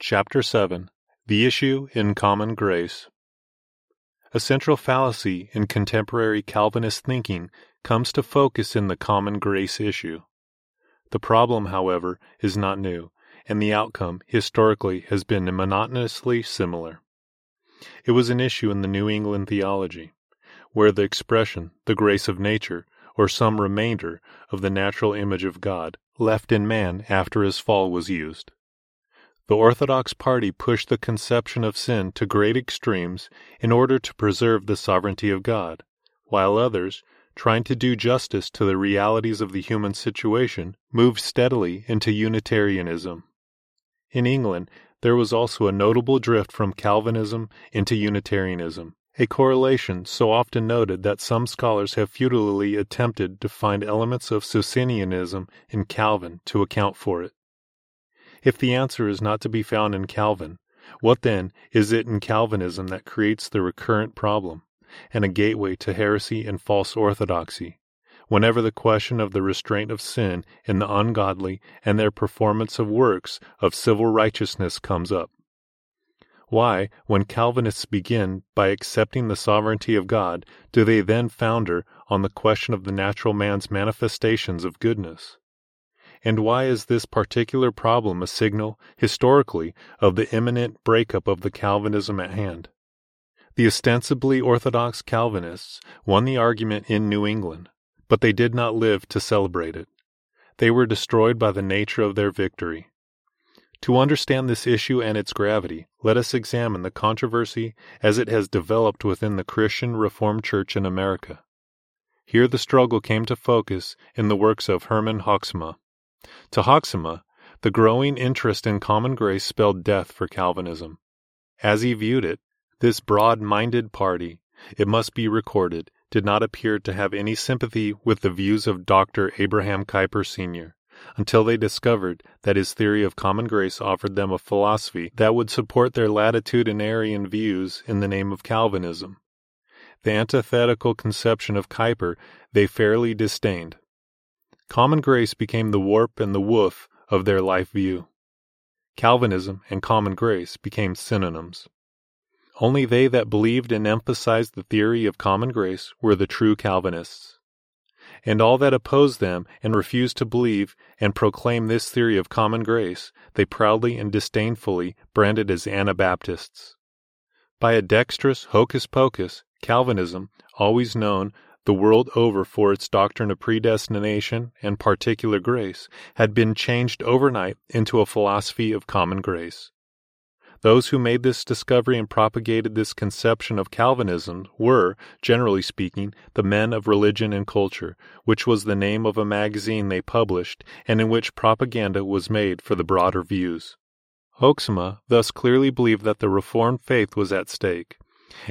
Chapter 7 The Issue in Common Grace. A central fallacy in contemporary Calvinist thinking comes to focus in the common grace issue. The problem, however, is not new, and the outcome, historically, has been monotonously similar. It was an issue in the New England theology, where the expression, the grace of nature, or some remainder of the natural image of God, left in man after his fall was used. The Orthodox party pushed the conception of sin to great extremes in order to preserve the sovereignty of God, while others, trying to do justice to the realities of the human situation, moved steadily into Unitarianism. In England, there was also a notable drift from Calvinism into Unitarianism, a correlation so often noted that some scholars have futilely attempted to find elements of Socinianism in Calvin to account for it. If the answer is not to be found in Calvin, what then is it in Calvinism that creates the recurrent problem, and a gateway to heresy and false orthodoxy, whenever the question of the restraint of sin in the ungodly and their performance of works of civil righteousness comes up? Why, when Calvinists begin by accepting the sovereignty of God, do they then founder on the question of the natural man's manifestations of goodness? And why is this particular problem a signal, historically, of the imminent breakup of the Calvinism at hand? The ostensibly orthodox Calvinists won the argument in New England, but they did not live to celebrate it. They were destroyed by the nature of their victory. To understand this issue and its gravity, let us examine the controversy as it has developed within the Christian Reformed Church in America. Here the struggle came to focus in the works of Herman Hoeksema. To Hoeksema, the growing interest in common grace spelled death for Calvinism. As he viewed it, this broad minded party, it must be recorded, did not appear to have any sympathy with the views of Dr. Abraham Kuyper Sr. until they discovered that his theory of common grace offered them a philosophy that would support their latitudinarian views in the name of Calvinism. The antithetical conception of Kuyper they fairly disdained. Common grace became the warp and the woof of their life view. Calvinism and common grace became synonyms. Only they that believed and emphasized the theory of common grace were the true Calvinists. And all that opposed them and refused to believe and proclaim this theory of common grace, they proudly and disdainfully branded as Anabaptists. By a dexterous hocus pocus, Calvinism, always known the world over for its doctrine of predestination and particular grace, had been changed overnight into a philosophy of common grace. Those who made this discovery and propagated this conception of Calvinism were, generally speaking, the men of religion and culture, which was the name of a magazine they published and in which propaganda was made for the broader views. Hoeksema thus clearly believed that the Reformed faith was at stake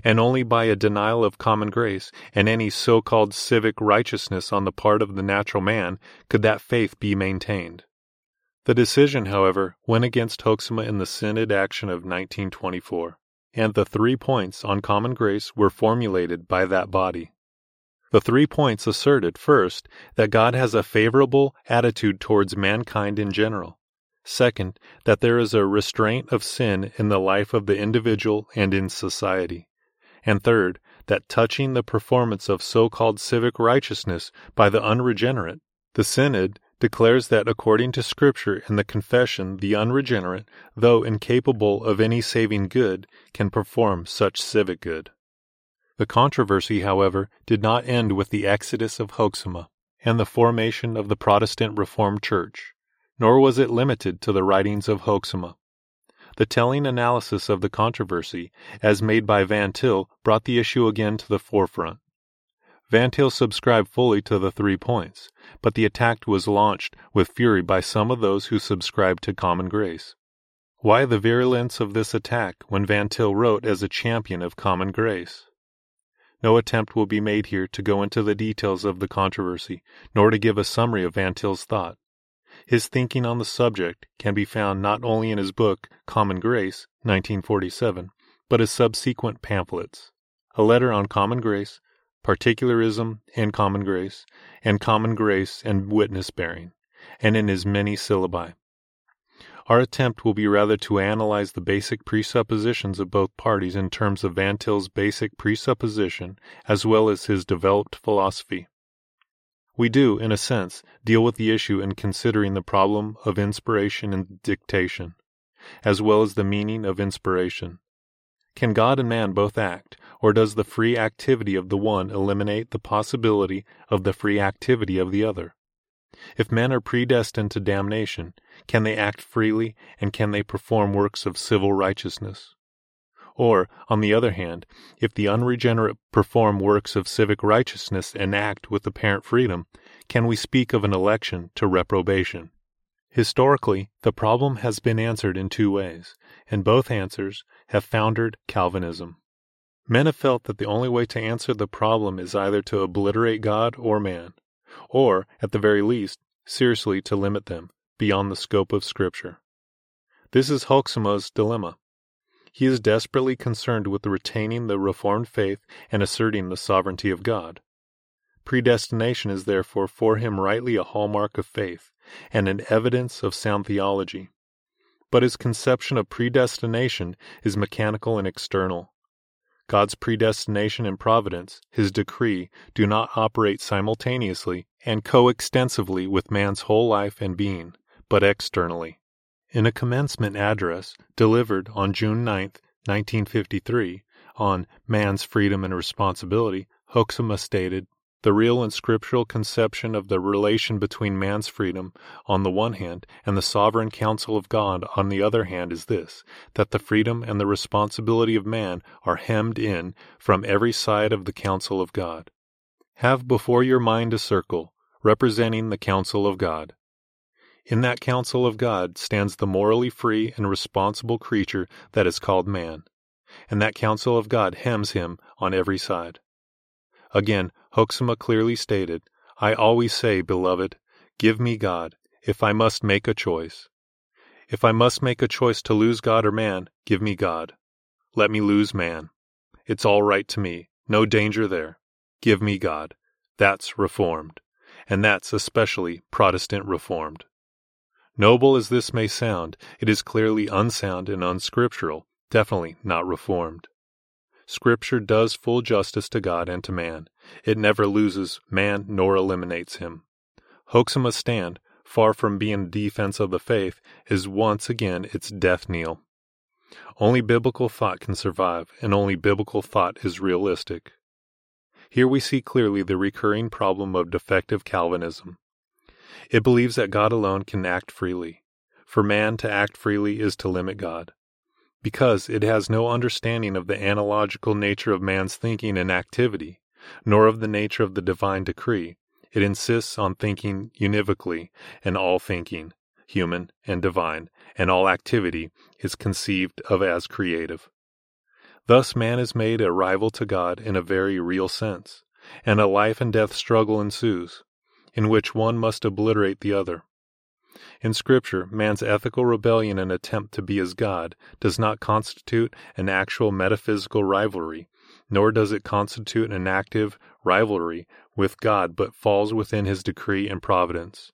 and only by a denial of common grace and any so called civic righteousness on the part of the natural man could that faith be maintained. The decision, however, went against Hoeksema in the Synod action of 1924, and the three points on common grace were formulated by that body. The three points asserted, first, that God has a favorable attitude towards mankind in general. Second, that there is a restraint of sin in the life of the individual and in society and third, that touching the performance of so called civic righteousness by the unregenerate, the Synod declares that according to Scripture and the Confession, the unregenerate, though incapable of any saving good, can perform such civic good. The controversy, however, did not end with the exodus of Hoeksema and the formation of the Protestant Reformed Church, nor was it limited to the writings of Hoeksema. The telling analysis of the controversy, as made by Van Til, brought the issue again to the forefront. Van Til subscribed fully to the three points, but the attack was launched with fury by some of those who subscribed to common grace. Why the virulence of this attack when Van Til wrote as a champion of common grace? No attempt will be made here to go into the details of the controversy, nor to give a summary of Van Til's thought. His thinking on the subject can be found not only in his book Common Grace, 1947, but his subsequent pamphlets A Letter on Common Grace, Particularism and Common Grace, and Common Grace and Witness Bearing, and in his many syllabi. Our attempt will be rather to analyze the basic presuppositions of both parties in terms of Van Til's basic presupposition as well as his developed philosophy. We do, in a sense, deal with the issue in considering the problem of inspiration and dictation, as well as the meaning of inspiration. Can God and man both act, or does the free activity of the one eliminate the possibility of the free activity of the other? If men are predestined to damnation, can they act freely and can they perform works of civil righteousness? Or, on the other hand, if the unregenerate perform works of civic righteousness and act with apparent freedom, can we speak of an election to reprobation? Historically, the problem has been answered in two ways, and both answers have foundered Calvinism. Men have felt that the only way to answer the problem is either to obliterate God or man, or, at the very least, seriously to limit them beyond the scope of Scripture. This is Hoeksema's dilemma. He is desperately concerned with retaining the Reformed faith and asserting the sovereignty of God. Predestination is therefore for him rightly a hallmark of faith and an evidence of sound theology. But his conception of predestination is mechanical and external. God's predestination and providence, his decree, do not operate simultaneously and coextensively with man's whole life and being, but externally. In a commencement address delivered on June 9, 1953, on Man's Freedom and Responsibility, Hoeksema stated, The real and scriptural conception of the relation between man's freedom on the one hand and the sovereign counsel of God on the other hand is this, that the freedom and the responsibility of man are hemmed in from every side of the counsel of God. Have before your mind a circle representing the counsel of God. In that counsel of God stands the morally free and responsible creature that is called man, and that counsel of God hems him on every side. Again, Hoeksema clearly stated, I always say, beloved, give me God, if I must make a choice. If I must make a choice to lose God or man, give me God. Let me lose man. It's all right to me. No danger there. Give me God. That's reformed. And that's especially Protestant reformed. Noble as this may sound, it is clearly unsound and unscriptural, definitely not reformed. Scripture does full justice to God and to man. It never loses man nor eliminates him. Hoeksema's stand, far from being a defense of the faith, is once again its death knell. Only biblical thought can survive, and only biblical thought is realistic. Here we see clearly the recurring problem of defective Calvinism. It believes that God alone can act freely. For man to act freely is to limit God. Because it has no understanding of the analogical nature of man's thinking and activity, nor of the nature of the divine decree, it insists on thinking univocally, and all thinking, human and divine, and all activity is conceived of as creative. Thus man is made a rival to God in a very real sense, and a life and death struggle ensues in which one must obliterate the other. In Scripture, man's ethical rebellion and attempt to be as God does not constitute an actual metaphysical rivalry, nor does it constitute an active rivalry with God, but falls within his decree and providence.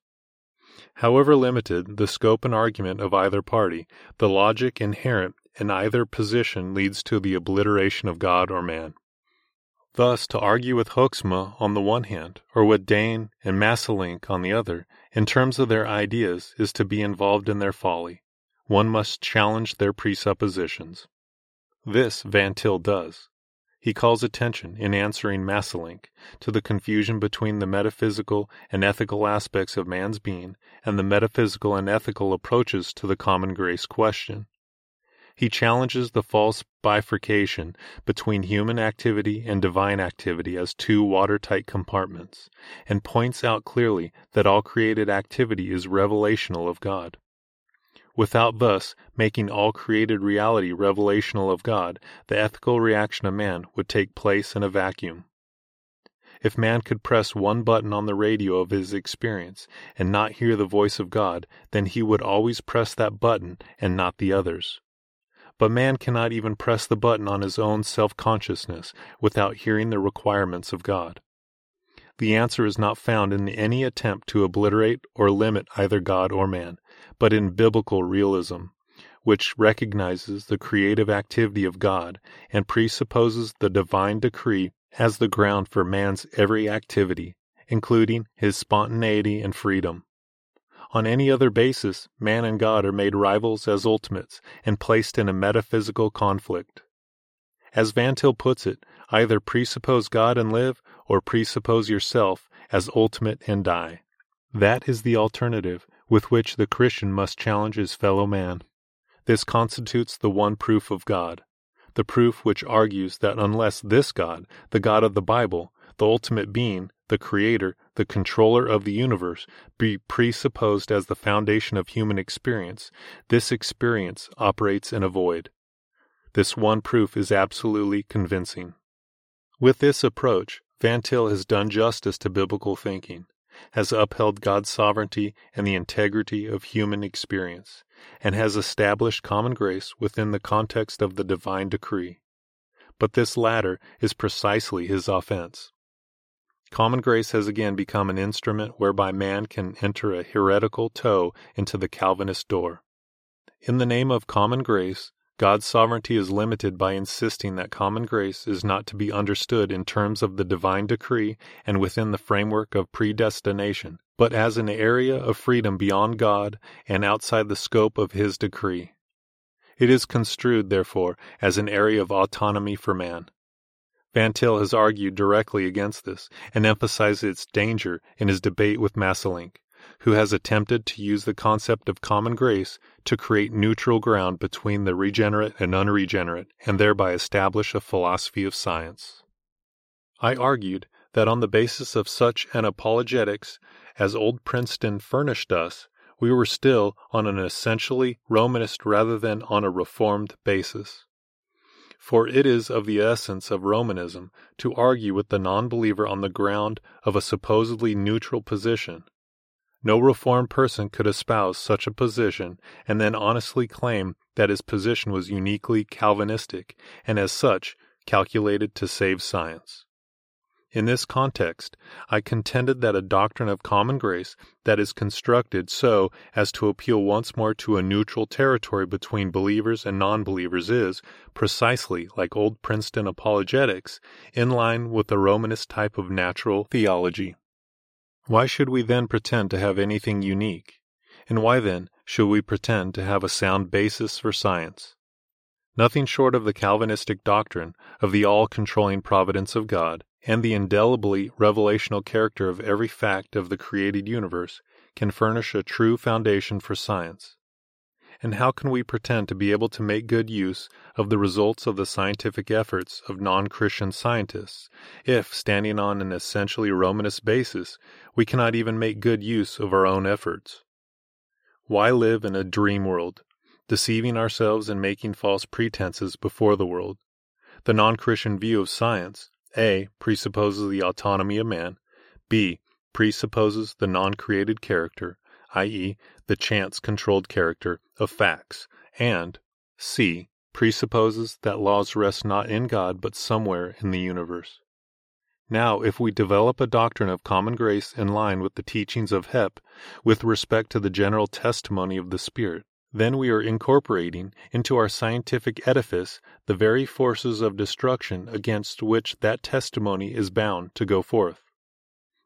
However limited the scope and argument of either party, the logic inherent in either position leads to the obliteration of God or man. Thus, to argue with Hoeksema on the one hand, or with Daane and Masselink on the other, in terms of their ideas, is to be involved in their folly. One must challenge their presuppositions. This Van Til does. He calls attention, in answering Masselink, to the confusion between the metaphysical and ethical aspects of man's being and the metaphysical and ethical approaches to the common grace question. He challenges the false bifurcation between human activity and divine activity as two watertight compartments, and points out clearly that all created activity is revelational of God. Without thus making all created reality revelational of God, the ethical reaction of man would take place in a vacuum. If man could press one button on the radio of his experience and not hear the voice of God, then he would always press that button and not the others. But man cannot even press the button on his own self consciousness without hearing the requirements of God. The answer is not found in any attempt to obliterate or limit either God or man, but in biblical realism, which recognizes the creative activity of God and presupposes the divine decree as the ground for man's every activity, including his spontaneity and freedom. On any other basis, man and God are made rivals as ultimates and placed in a metaphysical conflict. As Van Til puts it, either presuppose God and live, or presuppose yourself as ultimate and die. That is the alternative with which the Christian must challenge his fellow man. This constitutes the one proof of God, the proof which argues that unless this God, the God of the Bible, the ultimate being, the creator, the controller of the universe, be presupposed as the foundation of human experience, this experience operates in a void. This one proof is absolutely convincing. With this approach, Van Til has done justice to biblical thinking has upheld God's sovereignty and the integrity of human experience, and has established common grace within the context of the divine decree. But this latter is precisely his offense. Common grace has again become an instrument whereby man can enter a heretical toe into the Calvinist door. In the name of common grace, God's sovereignty is limited by insisting that common grace is not to be understood in terms of the divine decree and within the framework of predestination, but as an area of freedom beyond God and outside the scope of His decree. It is construed, therefore, as an area of autonomy for man. Van Til has argued directly against this and emphasized its danger in his debate with Masselink who has attempted to use the concept of common grace to create neutral ground between the regenerate and unregenerate and thereby establish a philosophy of science. I argued that on the basis of such an apologetics as Old Princeton furnished us, we were still on an essentially Romanist rather than on a Reformed basis. For it is of the essence of Romanism to argue with the non believer on the ground of a supposedly neutral position, no reformed person could espouse such a position and then honestly claim that his position was uniquely Calvinistic and as such calculated to save science. In this context, I contended that a doctrine of common grace that is constructed so as to appeal once more to a neutral territory between believers and non believers is, precisely like old Princeton apologetics, in line with the Romanist type of natural theology. Why should we then pretend to have anything unique? And why then should we pretend to have a sound basis for science? Nothing short of the Calvinistic doctrine of the all controlling providence of God and the indelibly revelational character of every fact of the created universe can furnish a true foundation for science and how can we pretend to be able to make good use of the results of the scientific efforts of non Christian scientists if, standing on an essentially Romanist basis, we cannot even make good use of our own efforts? Why live in a dream world, deceiving ourselves and making false pretenses before the world? The non Christian view of science A. presupposes the autonomy of man, B. presupposes the non created character, i.e., the chance controlled character of facts, and c. presupposes that laws rest not in God but somewhere in the universe. Now, if we develop a doctrine of common grace in line with the teachings of Hepp with respect to the general testimony of the Spirit, then we are incorporating into our scientific edifice the very forces of destruction against which that testimony is bound to go forth.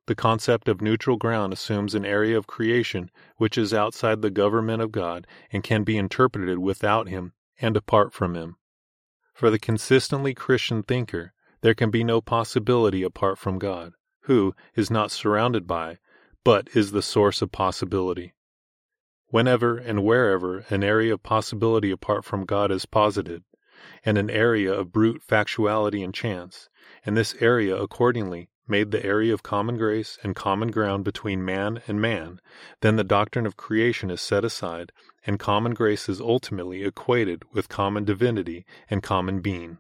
The concept of neutral ground assumes an area of creation which is outside the government of God and can be interpreted without Him and apart from Him. For the consistently Christian thinker, there can be no possibility apart from God, who is not surrounded by, but is the source of possibility. Whenever and wherever an area of possibility apart from God is posited, and an area of brute factuality and chance, and this area accordingly made the area of common grace and common ground between man and man, then the doctrine of creation is set aside, and common grace is ultimately equated with common divinity and common being.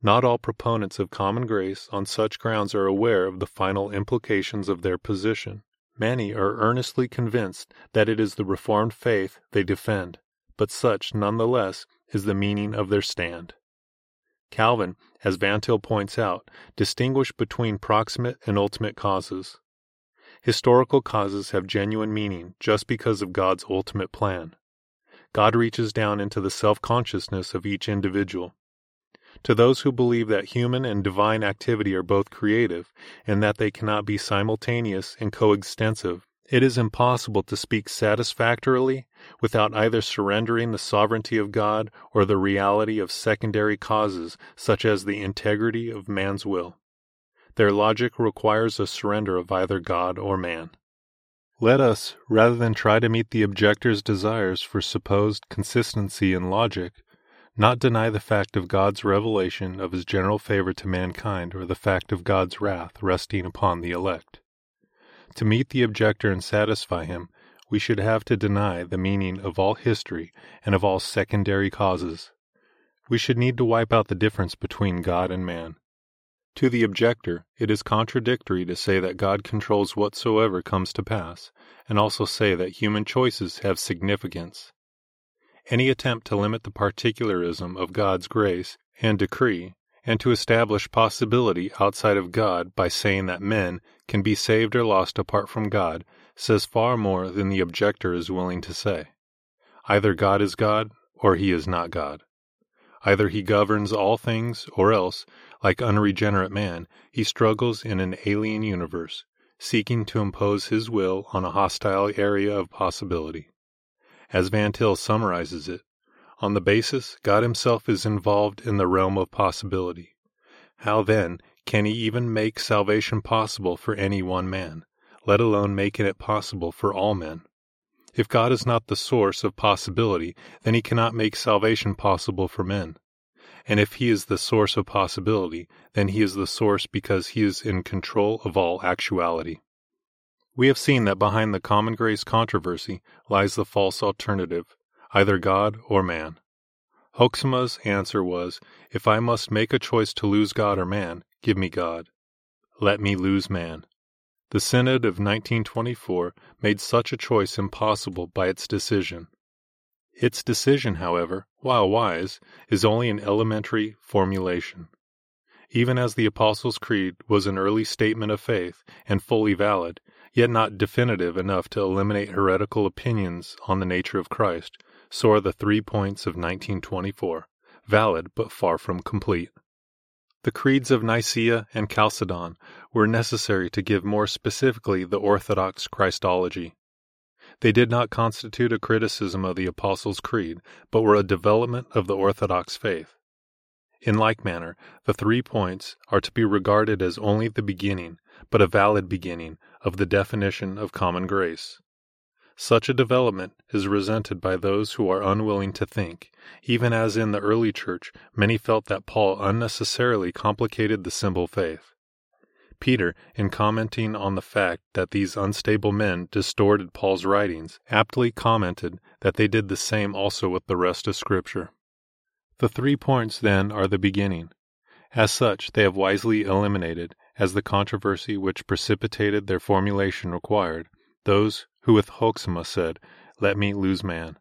Not all proponents of common grace on such grounds are aware of the final implications of their position. Many are earnestly convinced that it is the Reformed faith they defend, but such, none the less, is the meaning of their stand. Calvin, as Van Til points out, distinguished between proximate and ultimate causes. Historical causes have genuine meaning just because of God's ultimate plan. God reaches down into the self consciousness of each individual. To those who believe that human and divine activity are both creative and that they cannot be simultaneous and coextensive, it is impossible to speak satisfactorily without either surrendering the sovereignty of God or the reality of secondary causes such as the integrity of man's will. Their logic requires a surrender of either God or man. Let us, rather than try to meet the objector's desires for supposed consistency in logic, not deny the fact of God's revelation of his general favor to mankind or the fact of God's wrath resting upon the elect. To meet the objector and satisfy him, we should have to deny the meaning of all history and of all secondary causes. We should need to wipe out the difference between God and man. To the objector, it is contradictory to say that God controls whatsoever comes to pass, and also say that human choices have significance. Any attempt to limit the particularism of God's grace and decree, and to establish possibility outside of God by saying that men can be saved or lost apart from God, says far more than the objector is willing to say. Either God is God, or he is not God. Either he governs all things, or else, like unregenerate man, he struggles in an alien universe, seeking to impose his will on a hostile area of possibility. As Van Til summarizes it, on the basis, God himself is involved in the realm of possibility. How then can he even make salvation possible for any one man, let alone making it possible for all men? If God is not the source of possibility, then he cannot make salvation possible for men. And if he is the source of possibility, then he is the source because he is in control of all actuality. We have seen that behind the common grace controversy lies the false alternative, either God or man. Hoeksema's answer was, If I must make a choice to lose God or man, give me God. Let me lose man. The Synod of 1924 made such a choice impossible by its decision. Its decision, however, while wise, is only an elementary formulation. Even as the Apostles' Creed was an early statement of faith and fully valid, yet not definitive enough to eliminate heretical opinions on the nature of Christ, so are the three points of 1924, valid but far from complete. The creeds of Nicaea and Chalcedon were necessary to give more specifically the Orthodox Christology. They did not constitute a criticism of the Apostles' Creed, but were a development of the Orthodox faith. In like manner, the three points are to be regarded as only the beginning, but a valid beginning, of the definition of common grace. Such a development is resented by those who are unwilling to think, even as in the early church many felt that Paul unnecessarily complicated the simple faith. Peter, in commenting on the fact that these unstable men distorted Paul's writings, aptly commented that they did the same also with the rest of Scripture. The three points, then, are the beginning. As such, they have wisely eliminated, as the controversy which precipitated their formulation required, those who with Hoeksema said, Let me lose man.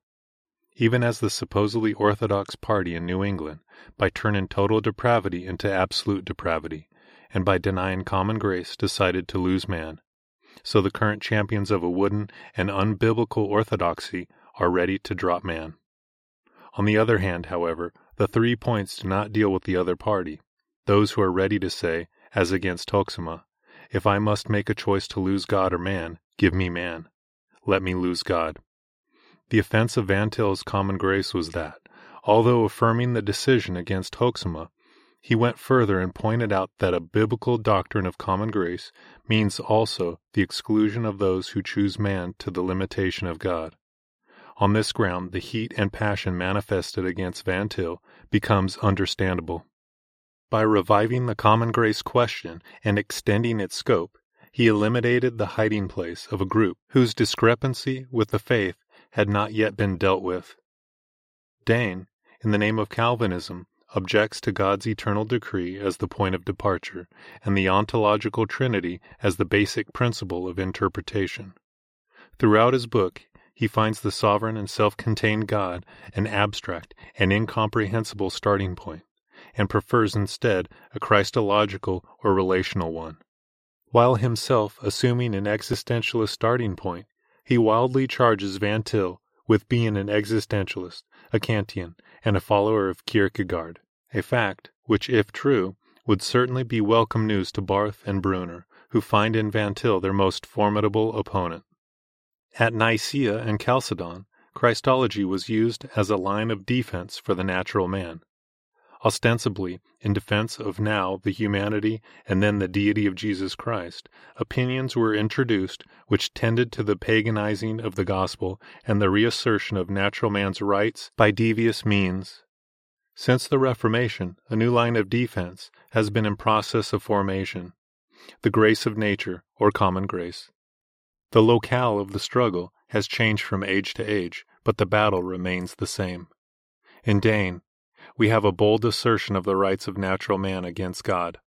Even as the supposedly orthodox party in New England, by turning total depravity into absolute depravity, and by denying common grace decided to lose man. So the current champions of a wooden and unbiblical orthodoxy are ready to drop man. On the other hand, however, the three points do not deal with the other party, those who are ready to say, as against Hoeksema, if I must make a choice to lose God or man, give me man let me lose God. The offense of Van Til's common grace was that, although affirming the decision against Hoeksema, he went further and pointed out that a biblical doctrine of common grace means also the exclusion of those who choose man to the limitation of God. On this ground, the heat and passion manifested against Van Til becomes understandable. By reviving the common grace question and extending its scope, he eliminated the hiding place of a group whose discrepancy with the faith had not yet been dealt with. Daane, in the name of Calvinism, objects to God's eternal decree as the point of departure, and the ontological trinity as the basic principle of interpretation. Throughout his book, he finds the sovereign and self contained God an abstract and incomprehensible starting point, and prefers instead a Christological or relational one. While himself assuming an existentialist starting point, he wildly charges Van Til with being an existentialist, a Kantian, and a follower of Kierkegaard, a fact which, if true, would certainly be welcome news to Barth and Brunner, who find in Van Til their most formidable opponent. At Nicaea and Chalcedon, Christology was used as a line of defense for the natural man. Ostensibly, in defense of now the humanity and then the deity of Jesus Christ, opinions were introduced which tended to the paganizing of the gospel and the reassertion of natural man's rights by devious means. Since the Reformation, a new line of defense has been in process of formation the grace of nature, or common grace. The locale of the struggle has changed from age to age, but the battle remains the same. In Daane, we have a bold assertion of the rights of natural man against God.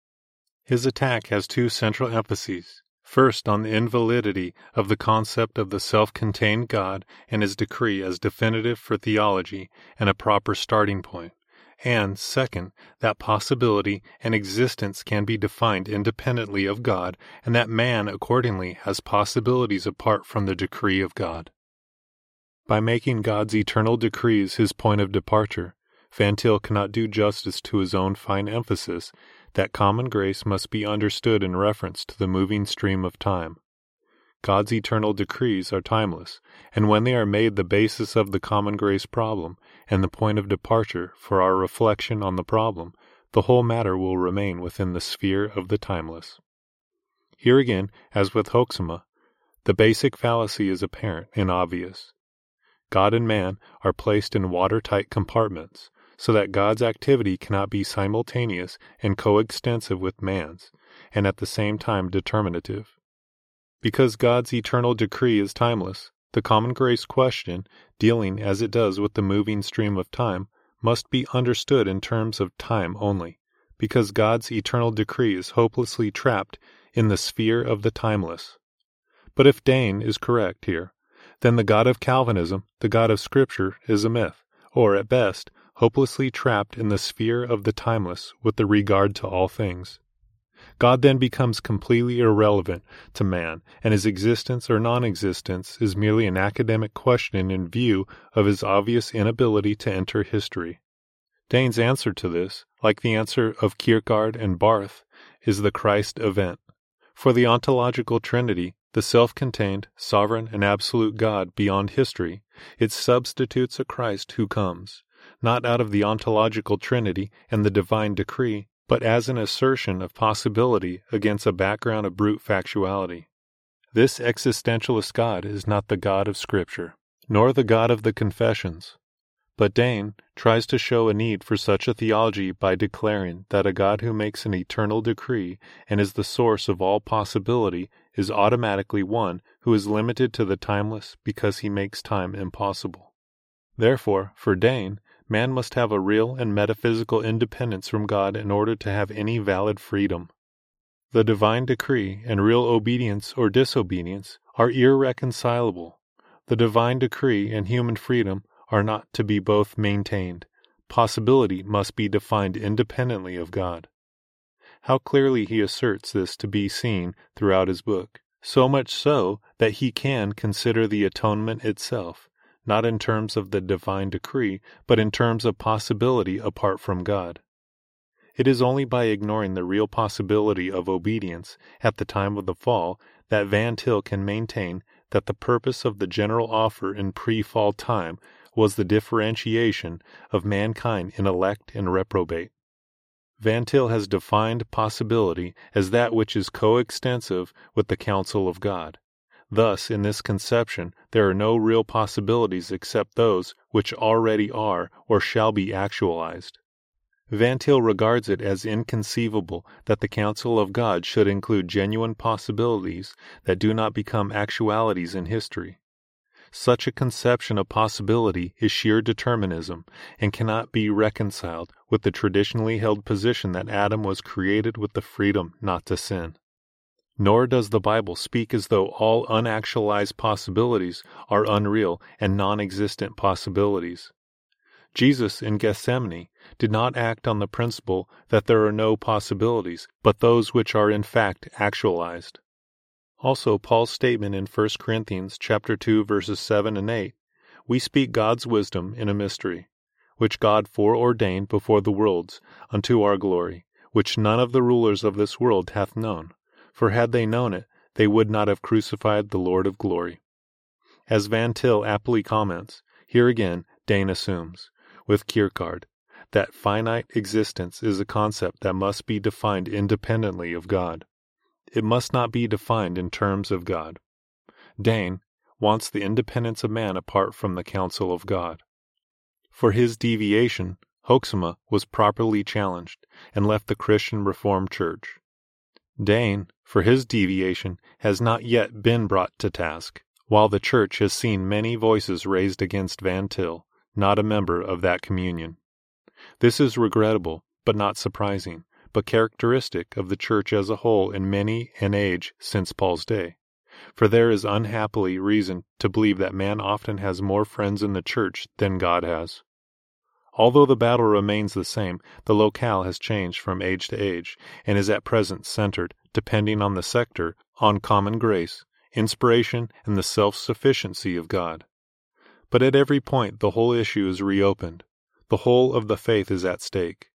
His attack has two central emphases. First, on the invalidity of the concept of the self contained God and his decree as definitive for theology and a proper starting. And, second, that possibility and existence can be defined independently of God, and that man accordingly has possibilities apart from the decree of God. By making God's eternal decrees his point of departure, Van Til cannot do justice to his own fine emphasis that common grace must be understood in reference to the moving stream of time. God's eternal decrees are timeless, and when they are made the basis of the common grace problem and the point of departure for our reflection on the problem, the whole matter will remain within the sphere of the timeless. Here again, as with Hoeksema, the basic fallacy is apparent and obvious. God and man are placed in watertight compartments, so that God's activity cannot be simultaneous and coextensive with man's, and at the same time determinative. Because God's eternal decree is timeless, the common grace question, dealing as it does with the moving stream of time, must be understood in terms of time only, because God's eternal decree is hopelessly trapped in the sphere of the timeless. But if Daane is correct here, then the God of Calvinism, the God of Scripture, is a myth, or at best, hopelessly trapped in the sphere of the timeless with the regard to all things. God then becomes completely irrelevant to man, and his existence or non existence is merely an academic question in view of his obvious inability to enter history. Daane's answer to this, like the answer of Kierkegaard and Barth, is the Christ event. For the ontological Trinity, the self contained, sovereign, and absolute God beyond history, it substitutes a Christ who comes not out of the ontological trinity and the divine decree, but as an assertion of possibility against a background of brute factuality. This existentialist God is not the God of Scripture, nor the God of the Confessions. But Daane tries to show a need for such a theology by declaring that a God who makes an eternal decree and is the source of all possibility is automatically one who is limited to the timeless because he makes time impossible. Therefore, for Daane, Man must have a real and metaphysical independence from God in order to have any valid freedom. The divine decree and real obedience or disobedience are irreconcilable. The divine decree and human freedom are not to be both maintained. Possibility must be defined independently of God. How clearly he asserts this to be seen throughout his book, so much so that he can consider the atonement itself not in terms of the divine decree, but in terms of possibility apart from God. It is only by ignoring the real possibility of obedience at the time of the fall that Van Til can maintain that the purpose of the general offer in pre fall time was the differentiation of mankind in elect and reprobate. Van Til has defined possibility as that which is coextensive with the counsel of God. Thus, in this conception, there are no real possibilities except those which already are or shall be actualized. Van Til regards it as inconceivable that the counsel of God should include genuine possibilities that do not become actualities in history. Such a conception of possibility is sheer determinism and cannot be reconciled with the traditionally held position that Adam was created with the freedom not to sin. Nor does the Bible speak as though all unactualized possibilities are unreal and non existent possibilities. Jesus in Gethsemane did not act on the principle that there are no possibilities, but those which are in fact actualized. Also, Paul's statement in 1 Corinthians chapter 2 verses 7 and 8, we speak God's wisdom in a mystery, which God foreordained before the worlds unto our glory, which none of the rulers of this world hath known, for had they known it, they would not have crucified the Lord of glory. As Van Til aptly comments, here again Daane assumes, with Kierkegaard, that finite existence is a concept that must be defined independently of God. It must not be defined in terms of God. Daane wants the independence of man apart from the counsel of God. For his deviation, Hoeksema was properly challenged and left the Christian Reformed Church. Daane, for his deviation, has not yet been brought to task, while the Church has seen many voices raised against Van Til, not a member of that communion. This is regrettable, but not surprising, but characteristic of the Church as a whole in many an age since Paul's day. For there is unhappily reason to believe that man often has more friends in the Church than God has. Although the battle remains the same, the locale has changed from age to age, and is at present centered, depending on the sector, on common grace, inspiration, and the self sufficiency of God. But at every point the whole issue is reopened. The whole of the faith is at stake.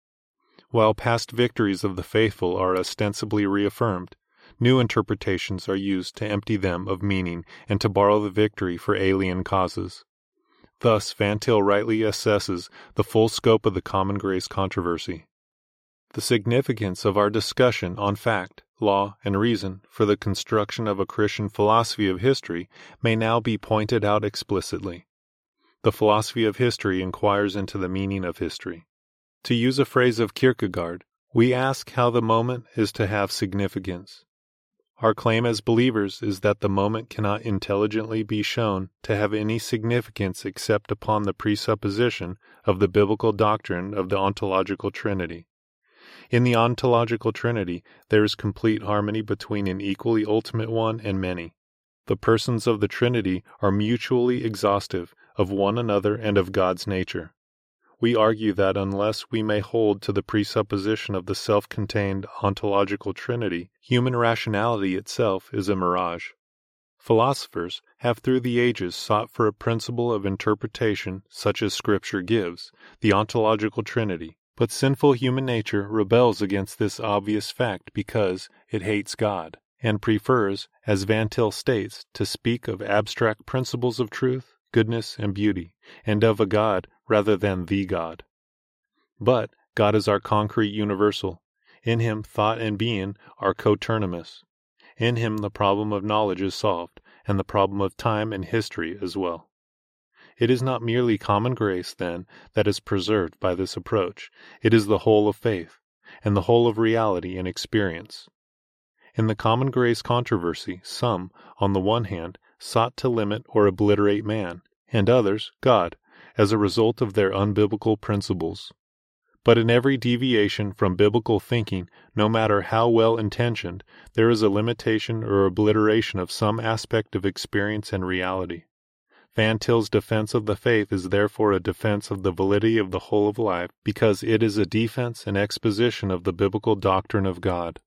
While past victories of the faithful are ostensibly reaffirmed, new interpretations are used to empty them of meaning and to borrow the victory for alien causes. Thus, Van Til rightly assesses the full scope of the common grace controversy. The significance of our discussion on fact, law, and reason for the construction of a Christian philosophy of history may now be pointed out explicitly. The philosophy of history inquires into the meaning of history. To use a phrase of Kierkegaard, we ask how the moment is to have significance. Our claim as believers is that the moment cannot intelligently be shown to have any significance except upon the presupposition of the biblical doctrine of the ontological trinity. In the ontological trinity, there is complete harmony between an equally ultimate one and many. The persons of the Trinity are mutually exhaustive of one another and of God's nature. We argue that unless we may hold to the presupposition of the self contained ontological trinity, human rationality itself is a mirage. Philosophers have through the ages sought for a principle of interpretation such as Scripture gives, the ontological trinity, but sinful human nature rebels against this obvious fact because it hates God, and prefers, as Van Til states, to speak of abstract principles of truth, goodness, and beauty, and of a God rather than the God. But God is our concrete universal. In him thought and being are coterminous. In him the problem of knowledge is solved, and the problem of time and history as well. It is not merely common grace, then, that is preserved by this approach. It is the whole of faith, and the whole of reality and experience. In the common grace controversy, some, on the one hand, sought to limit or obliterate man, and others, God, as a result of their unbiblical principles. But in every deviation from biblical thinking, no matter how well intentioned, there is a limitation or obliteration of some aspect of experience and reality. Van Til's defense of the faith is therefore a defense of the validity of the whole of life because it is a defense and exposition of the biblical doctrine of God.